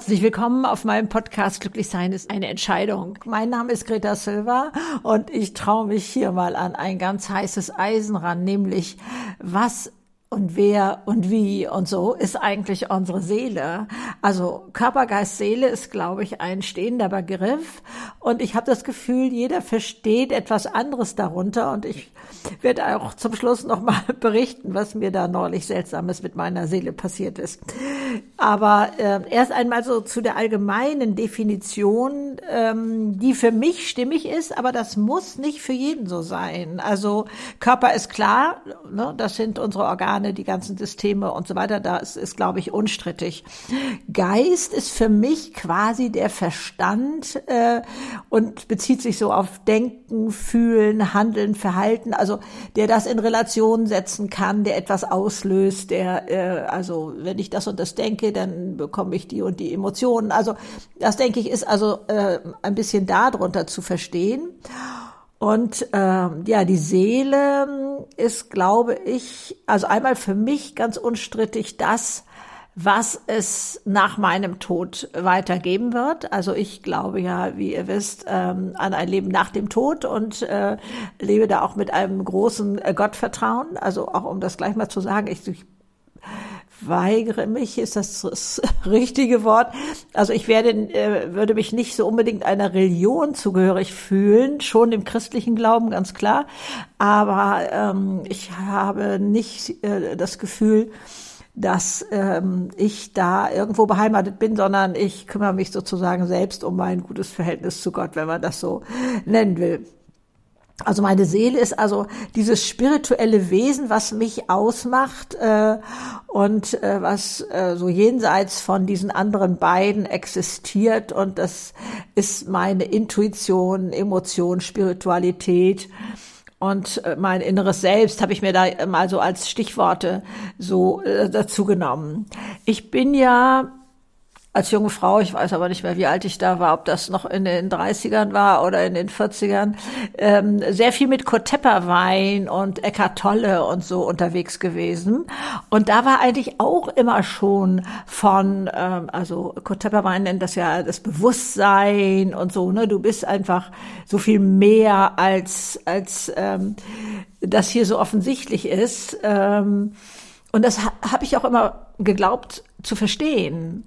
Herzlich willkommen auf meinem Podcast Glücklich sein ist eine Entscheidung. Mein Name ist Greta Silva und ich traue mich hier mal an ein ganz heißes Eisen ran, nämlich was und wer und wie und so ist eigentlich unsere Seele. Also Körper, Geist, Seele ist, glaube ich, ein stehender Begriff. Und ich habe das Gefühl, jeder versteht etwas anderes darunter. Und ich werde auch zum Schluss nochmal berichten, was mir da neulich Seltsames mit meiner Seele passiert ist. Aber äh, erst einmal so zu der allgemeinen Definition, ähm, die für mich stimmig ist, aber das muss nicht für jeden so sein. Also Körper ist klar, ne, das sind unsere Organe die ganzen Systeme und so weiter, das ist, glaube ich, unstrittig. Geist ist für mich quasi der Verstand äh, und bezieht sich so auf Denken, Fühlen, Handeln, Verhalten, also der das in Relation setzen kann, der etwas auslöst, der, äh, also wenn ich das und das denke, dann bekomme ich die und die Emotionen. Also das denke ich ist also äh, ein bisschen darunter zu verstehen. Und ähm, ja, die Seele ist, glaube ich, also einmal für mich ganz unstrittig das, was es nach meinem Tod weitergeben wird. Also ich glaube ja, wie ihr wisst, ähm, an ein Leben nach dem Tod und äh, lebe da auch mit einem großen äh, Gottvertrauen. Also auch um das gleich mal zu sagen, ich, ich weigere mich, ist das das richtige Wort. Also ich werde, äh, würde mich nicht so unbedingt einer Religion zugehörig fühlen, schon im christlichen Glauben, ganz klar. Aber ähm, ich habe nicht äh, das Gefühl, dass ähm, ich da irgendwo beheimatet bin, sondern ich kümmere mich sozusagen selbst um mein gutes Verhältnis zu Gott, wenn man das so nennen will. Also meine Seele ist also dieses spirituelle Wesen, was mich ausmacht äh, und äh, was äh, so jenseits von diesen anderen beiden existiert. Und das ist meine Intuition, Emotion, Spiritualität. Und äh, mein inneres Selbst habe ich mir da mal so als Stichworte so äh, dazu genommen. Ich bin ja als junge Frau, ich weiß aber nicht mehr, wie alt ich da war, ob das noch in den 30ern war oder in den 40ern, ähm, sehr viel mit Kurt und Eckart Tolle und so unterwegs gewesen. Und da war eigentlich auch immer schon von, ähm, also Kurt nennt das ja das Bewusstsein und so, ne? Du bist einfach so viel mehr als, als ähm, das hier so offensichtlich ist. Ähm, und das ha habe ich auch immer geglaubt zu verstehen.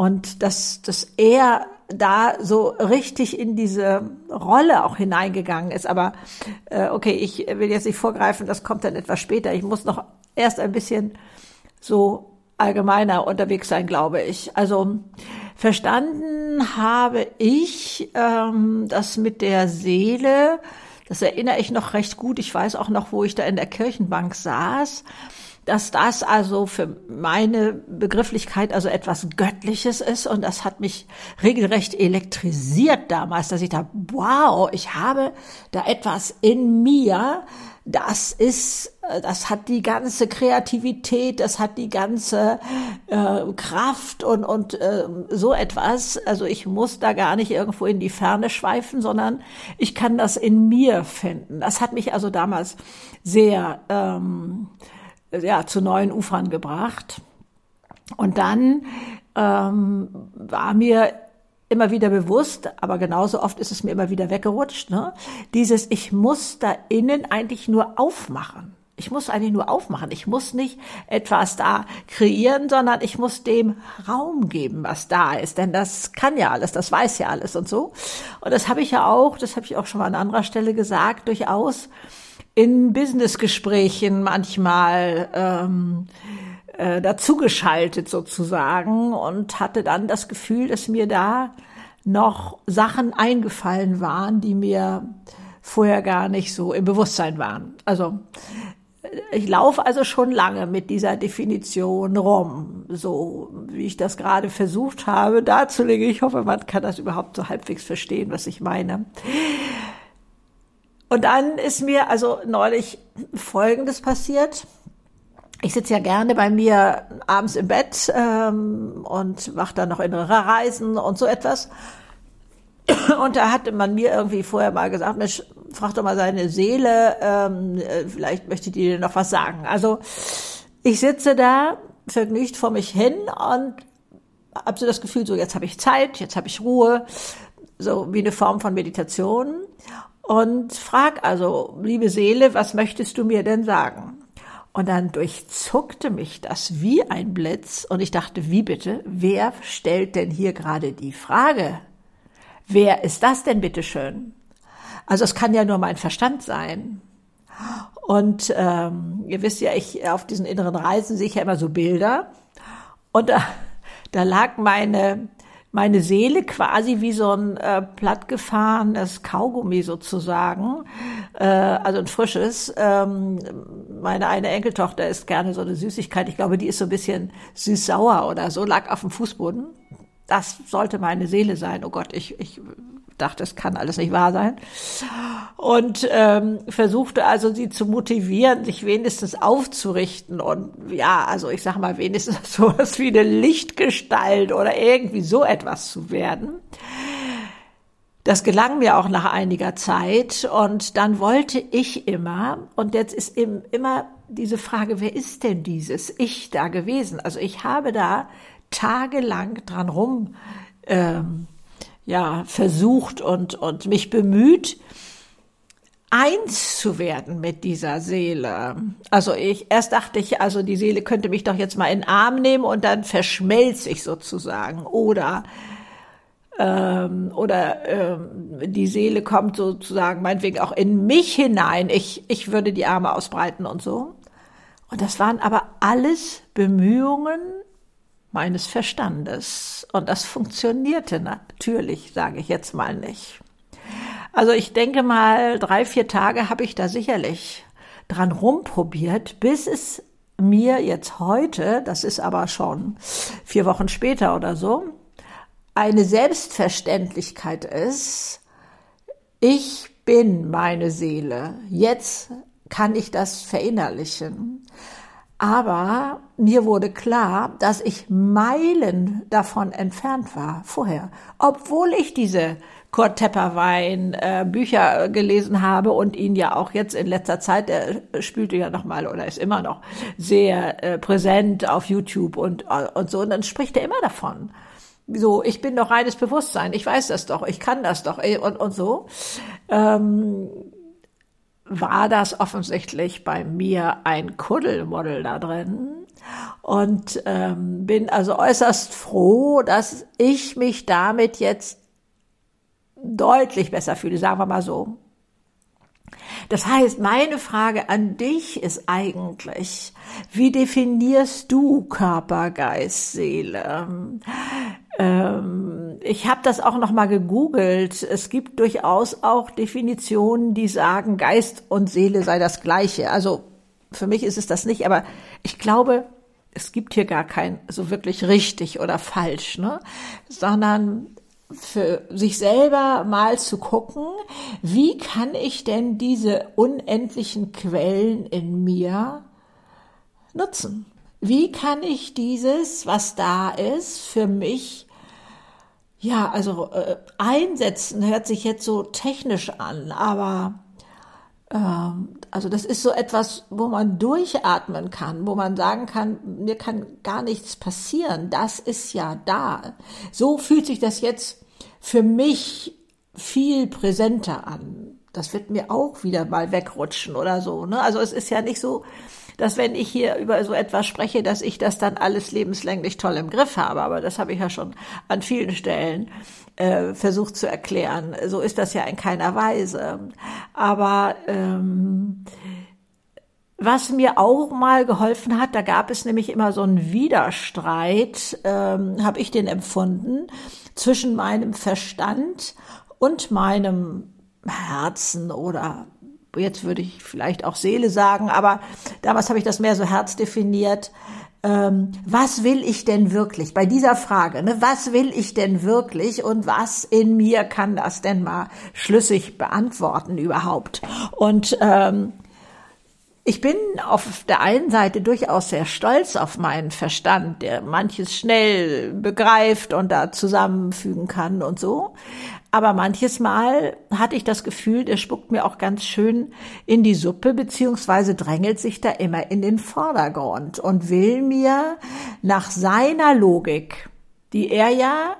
Und dass, dass er da so richtig in diese Rolle auch hineingegangen ist. Aber äh, okay, ich will jetzt nicht vorgreifen, das kommt dann etwas später. Ich muss noch erst ein bisschen so allgemeiner unterwegs sein, glaube ich. Also verstanden habe ich ähm, das mit der Seele. Das erinnere ich noch recht gut. Ich weiß auch noch, wo ich da in der Kirchenbank saß dass das also für meine Begrifflichkeit also etwas Göttliches ist und das hat mich regelrecht elektrisiert damals, dass ich da, wow, ich habe da etwas in mir, das ist, das hat die ganze Kreativität, das hat die ganze äh, Kraft und, und äh, so etwas. Also ich muss da gar nicht irgendwo in die Ferne schweifen, sondern ich kann das in mir finden. Das hat mich also damals sehr ähm, ja, zu neuen Ufern gebracht. Und dann ähm, war mir immer wieder bewusst, aber genauso oft ist es mir immer wieder weggerutscht, ne? dieses, ich muss da innen eigentlich nur aufmachen. Ich muss eigentlich nur aufmachen. Ich muss nicht etwas da kreieren, sondern ich muss dem Raum geben, was da ist. Denn das kann ja alles, das weiß ja alles und so. Und das habe ich ja auch, das habe ich auch schon mal an anderer Stelle gesagt, durchaus in Businessgesprächen manchmal ähm, äh, dazugeschaltet sozusagen und hatte dann das Gefühl, dass mir da noch Sachen eingefallen waren, die mir vorher gar nicht so im Bewusstsein waren. Also ich laufe also schon lange mit dieser Definition rum, so wie ich das gerade versucht habe darzulegen. Ich hoffe, man kann das überhaupt so halbwegs verstehen, was ich meine. Und dann ist mir also neulich Folgendes passiert. Ich sitze ja gerne bei mir abends im Bett ähm, und mache dann noch innere Reisen und so etwas. Und da hatte man mir irgendwie vorher mal gesagt, Mensch, frag doch mal seine Seele, ähm, äh, vielleicht möchte die dir noch was sagen. Also ich sitze da vergnügt vor mich hin und habe so das Gefühl, so jetzt habe ich Zeit, jetzt habe ich Ruhe, so wie eine Form von Meditation und frag also, liebe Seele, was möchtest du mir denn sagen? Und dann durchzuckte mich das wie ein Blitz und ich dachte, wie bitte, wer stellt denn hier gerade die Frage? Wer ist das denn bitteschön? Also es kann ja nur mein Verstand sein. Und ähm, ihr wisst ja, ich auf diesen inneren Reisen sehe ich ja immer so Bilder. Und da, da lag meine meine Seele quasi wie so ein äh, plattgefahrenes Kaugummi sozusagen, äh, also ein frisches. Ähm, meine eine Enkeltochter isst gerne so eine Süßigkeit. Ich glaube, die ist so ein bisschen süß-sauer oder so, lag auf dem Fußboden. Das sollte meine Seele sein. Oh Gott, ich, ich dachte, es kann alles nicht wahr sein. Und ähm, versuchte also sie zu motivieren, sich wenigstens aufzurichten und ja, also ich sag mal wenigstens sowas wie eine Lichtgestalt oder irgendwie so etwas zu werden. Das gelang mir auch nach einiger Zeit und dann wollte ich immer, und jetzt ist eben immer diese Frage, wer ist denn dieses Ich da gewesen? Also ich habe da tagelang dran rum ähm, ja, versucht und, und mich bemüht, eins zu werden mit dieser Seele. Also ich, erst dachte ich, also die Seele könnte mich doch jetzt mal in den Arm nehmen und dann verschmelze ich sozusagen. Oder, ähm, oder ähm, die Seele kommt sozusagen meinetwegen auch in mich hinein. Ich, ich würde die Arme ausbreiten und so. Und das waren aber alles Bemühungen, meines Verstandes. Und das funktionierte natürlich, sage ich jetzt mal nicht. Also ich denke mal, drei, vier Tage habe ich da sicherlich dran rumprobiert, bis es mir jetzt heute, das ist aber schon vier Wochen später oder so, eine Selbstverständlichkeit ist, ich bin meine Seele. Jetzt kann ich das verinnerlichen. Aber mir wurde klar, dass ich Meilen davon entfernt war vorher, obwohl ich diese Kurt Tepperwein äh, Bücher gelesen habe und ihn ja auch jetzt in letzter Zeit, er spielte ja noch mal oder ist immer noch sehr äh, präsent auf YouTube und äh, und so. Und dann spricht er immer davon. So, ich bin doch reines Bewusstsein, ich weiß das doch, ich kann das doch. Äh, und und so. Ähm, war das offensichtlich bei mir ein Kuddelmuddel da drin und ähm, bin also äußerst froh, dass ich mich damit jetzt deutlich besser fühle, sagen wir mal so. Das heißt, meine Frage an dich ist eigentlich, wie definierst du Körper, Geist, Seele? Ähm, ich habe das auch noch mal gegoogelt. Es gibt durchaus auch Definitionen, die sagen, Geist und Seele sei das Gleiche. Also für mich ist es das nicht, aber ich glaube, es gibt hier gar kein so wirklich richtig oder falsch, ne? sondern für sich selber mal zu gucken, wie kann ich denn diese unendlichen Quellen in mir nutzen? Wie kann ich dieses, was da ist, für mich ja, also äh, einsetzen hört sich jetzt so technisch an, aber ähm, also das ist so etwas, wo man durchatmen kann, wo man sagen kann, mir kann gar nichts passieren. Das ist ja da. So fühlt sich das jetzt für mich viel präsenter an. Das wird mir auch wieder mal wegrutschen oder so. Ne? Also es ist ja nicht so, dass wenn ich hier über so etwas spreche, dass ich das dann alles lebenslänglich toll im Griff habe. Aber das habe ich ja schon an vielen Stellen äh, versucht zu erklären. So ist das ja in keiner Weise. Aber ähm, was mir auch mal geholfen hat, da gab es nämlich immer so einen Widerstreit, ähm, habe ich den empfunden, zwischen meinem Verstand und meinem Herzen oder jetzt würde ich vielleicht auch Seele sagen, aber damals habe ich das mehr so Herz definiert. Ähm, was will ich denn wirklich bei dieser Frage? Ne, was will ich denn wirklich und was in mir kann das denn mal schlüssig beantworten überhaupt? Und ähm, ich bin auf der einen Seite durchaus sehr stolz auf meinen Verstand, der manches schnell begreift und da zusammenfügen kann und so. Aber manches Mal hatte ich das Gefühl, der spuckt mir auch ganz schön in die Suppe, beziehungsweise drängelt sich da immer in den Vordergrund und will mir nach seiner Logik die er ja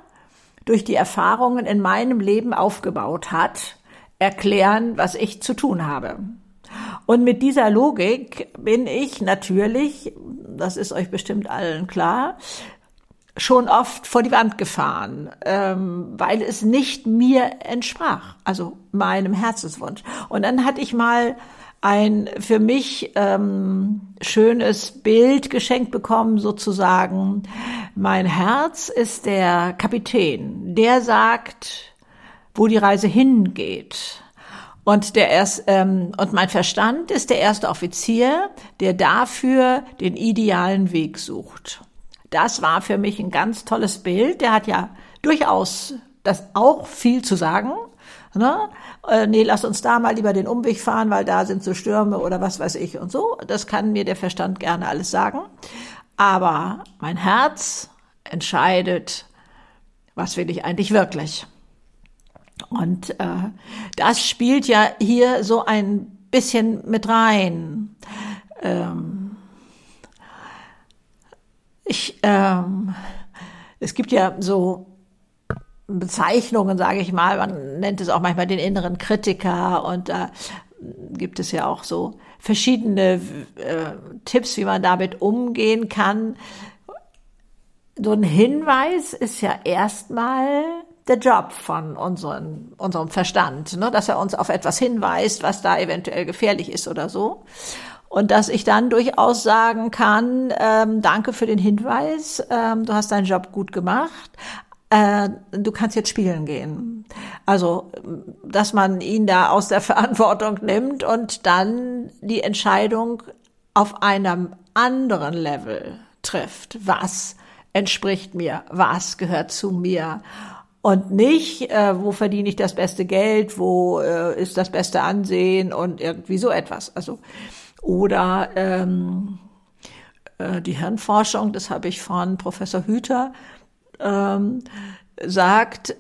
durch die Erfahrungen in meinem Leben aufgebaut hat, erklären, was ich zu tun habe. Und mit dieser Logik bin ich natürlich, das ist euch bestimmt allen klar, schon oft vor die Wand gefahren, ähm, weil es nicht mir entsprach, also meinem Herzenswunsch. Und dann hatte ich mal ein für mich ähm, schönes Bild geschenkt bekommen, sozusagen. Mein Herz ist der Kapitän, der sagt, wo die Reise hingeht. Und der erst, ähm, und mein Verstand ist der erste Offizier, der dafür den idealen Weg sucht. Das war für mich ein ganz tolles Bild. Der hat ja durchaus das auch viel zu sagen. Ne? Äh, nee, lass uns da mal lieber den Umweg fahren, weil da sind so Stürme oder was weiß ich und so. Das kann mir der Verstand gerne alles sagen. Aber mein Herz entscheidet, was will ich eigentlich wirklich. Und äh, das spielt ja hier so ein bisschen mit rein. Ähm, ich, ähm, es gibt ja so Bezeichnungen, sage ich mal. Man nennt es auch manchmal den inneren Kritiker und da gibt es ja auch so verschiedene äh, Tipps, wie man damit umgehen kann. So ein Hinweis ist ja erstmal der Job von unseren, unserem Verstand, ne? dass er uns auf etwas hinweist, was da eventuell gefährlich ist oder so. Und dass ich dann durchaus sagen kann, ähm, danke für den Hinweis, ähm, du hast deinen Job gut gemacht, äh, du kannst jetzt spielen gehen. Also, dass man ihn da aus der Verantwortung nimmt und dann die Entscheidung auf einem anderen Level trifft. Was entspricht mir? Was gehört zu mir? Und nicht, äh, wo verdiene ich das beste Geld, wo äh, ist das beste Ansehen und irgendwie so etwas. Also, oder ähm, äh, die Hirnforschung, das habe ich von Professor Hüter ähm, sagt,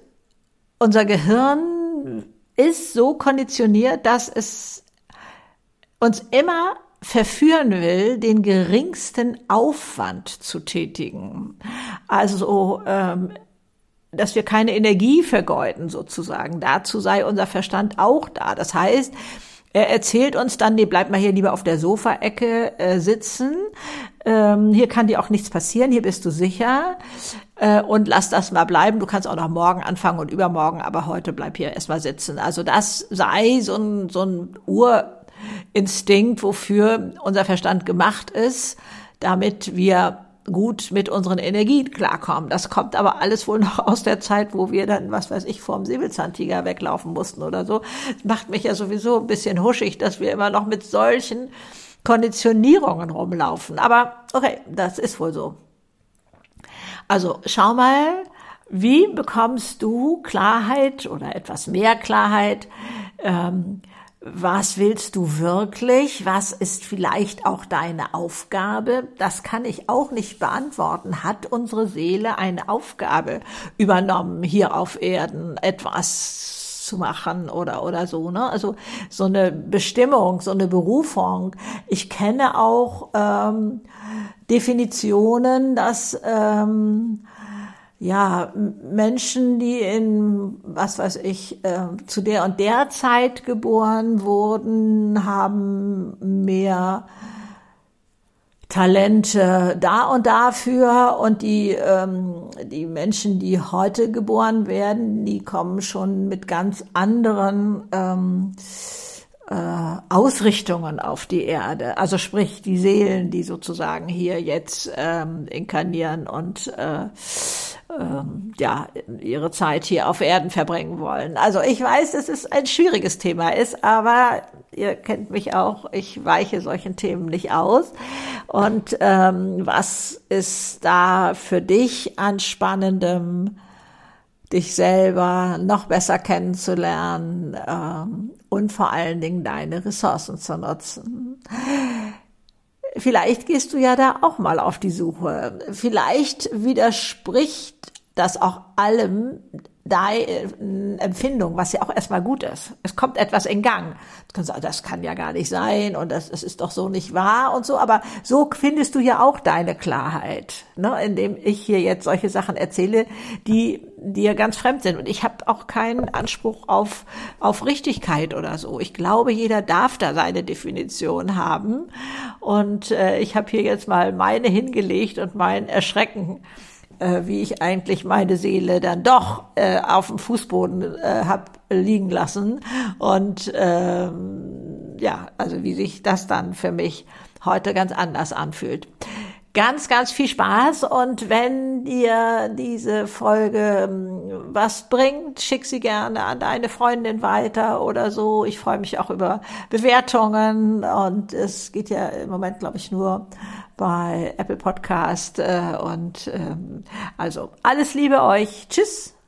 unser Gehirn ist so konditioniert, dass es uns immer verführen will, den geringsten Aufwand zu tätigen. Also, ähm, dass wir keine Energie vergeuden sozusagen. Dazu sei unser Verstand auch da. Das heißt, er erzählt uns dann, nee, bleib mal hier lieber auf der Sofaecke äh, sitzen. Ähm, hier kann dir auch nichts passieren, hier bist du sicher. Äh, und lass das mal bleiben. Du kannst auch noch morgen anfangen und übermorgen, aber heute bleib hier erstmal sitzen. Also das sei so ein, so ein Urinstinkt, wofür unser Verstand gemacht ist, damit wir gut mit unseren Energien klarkommen. Das kommt aber alles wohl noch aus der Zeit, wo wir dann, was weiß ich, vorm Säbelzahntiger weglaufen mussten oder so. Das macht mich ja sowieso ein bisschen huschig, dass wir immer noch mit solchen Konditionierungen rumlaufen. Aber okay, das ist wohl so. Also schau mal, wie bekommst du Klarheit oder etwas mehr Klarheit? Ähm, was willst du wirklich? Was ist vielleicht auch deine Aufgabe? Das kann ich auch nicht beantworten. Hat unsere Seele eine Aufgabe übernommen, hier auf Erden etwas zu machen oder, oder so, ne? Also, so eine Bestimmung, so eine Berufung. Ich kenne auch, ähm, Definitionen, dass, ähm, ja, Menschen, die in, was weiß ich, äh, zu der und der Zeit geboren wurden, haben mehr Talente da und dafür und die, ähm, die Menschen, die heute geboren werden, die kommen schon mit ganz anderen ähm, äh, Ausrichtungen auf die Erde. Also sprich die Seelen, die sozusagen hier jetzt ähm, inkarnieren und äh, ähm, ja, ihre Zeit hier auf Erden verbringen wollen. Also ich weiß, dass es ein schwieriges Thema ist, aber ihr kennt mich auch, ich weiche solchen Themen nicht aus. Und ähm, was ist da für dich an spannendem, dich selber noch besser kennenzulernen ähm, und vor allen Dingen deine Ressourcen zu nutzen? Vielleicht gehst du ja da auch mal auf die Suche. Vielleicht widerspricht das auch allem, Empfindung, was ja auch erstmal gut ist. Es kommt etwas in Gang. Du kannst sagen, das kann ja gar nicht sein und das, das ist doch so nicht wahr und so, aber so findest du ja auch deine Klarheit, ne, indem ich hier jetzt solche Sachen erzähle, die dir ganz fremd sind. Und ich habe auch keinen Anspruch auf, auf Richtigkeit oder so. Ich glaube, jeder darf da seine Definition haben. Und äh, ich habe hier jetzt mal meine hingelegt und mein Erschrecken äh, wie ich eigentlich meine Seele dann doch äh, auf dem Fußboden äh, hab liegen lassen. Und ähm, ja, also wie sich das dann für mich heute ganz anders anfühlt. Ganz, ganz viel Spaß und wenn dir diese Folge ähm, was bringt, schick sie gerne an deine Freundin weiter oder so. Ich freue mich auch über Bewertungen und es geht ja im Moment, glaube ich, nur bei Apple Podcast äh, und ähm, also alles Liebe euch. Tschüss.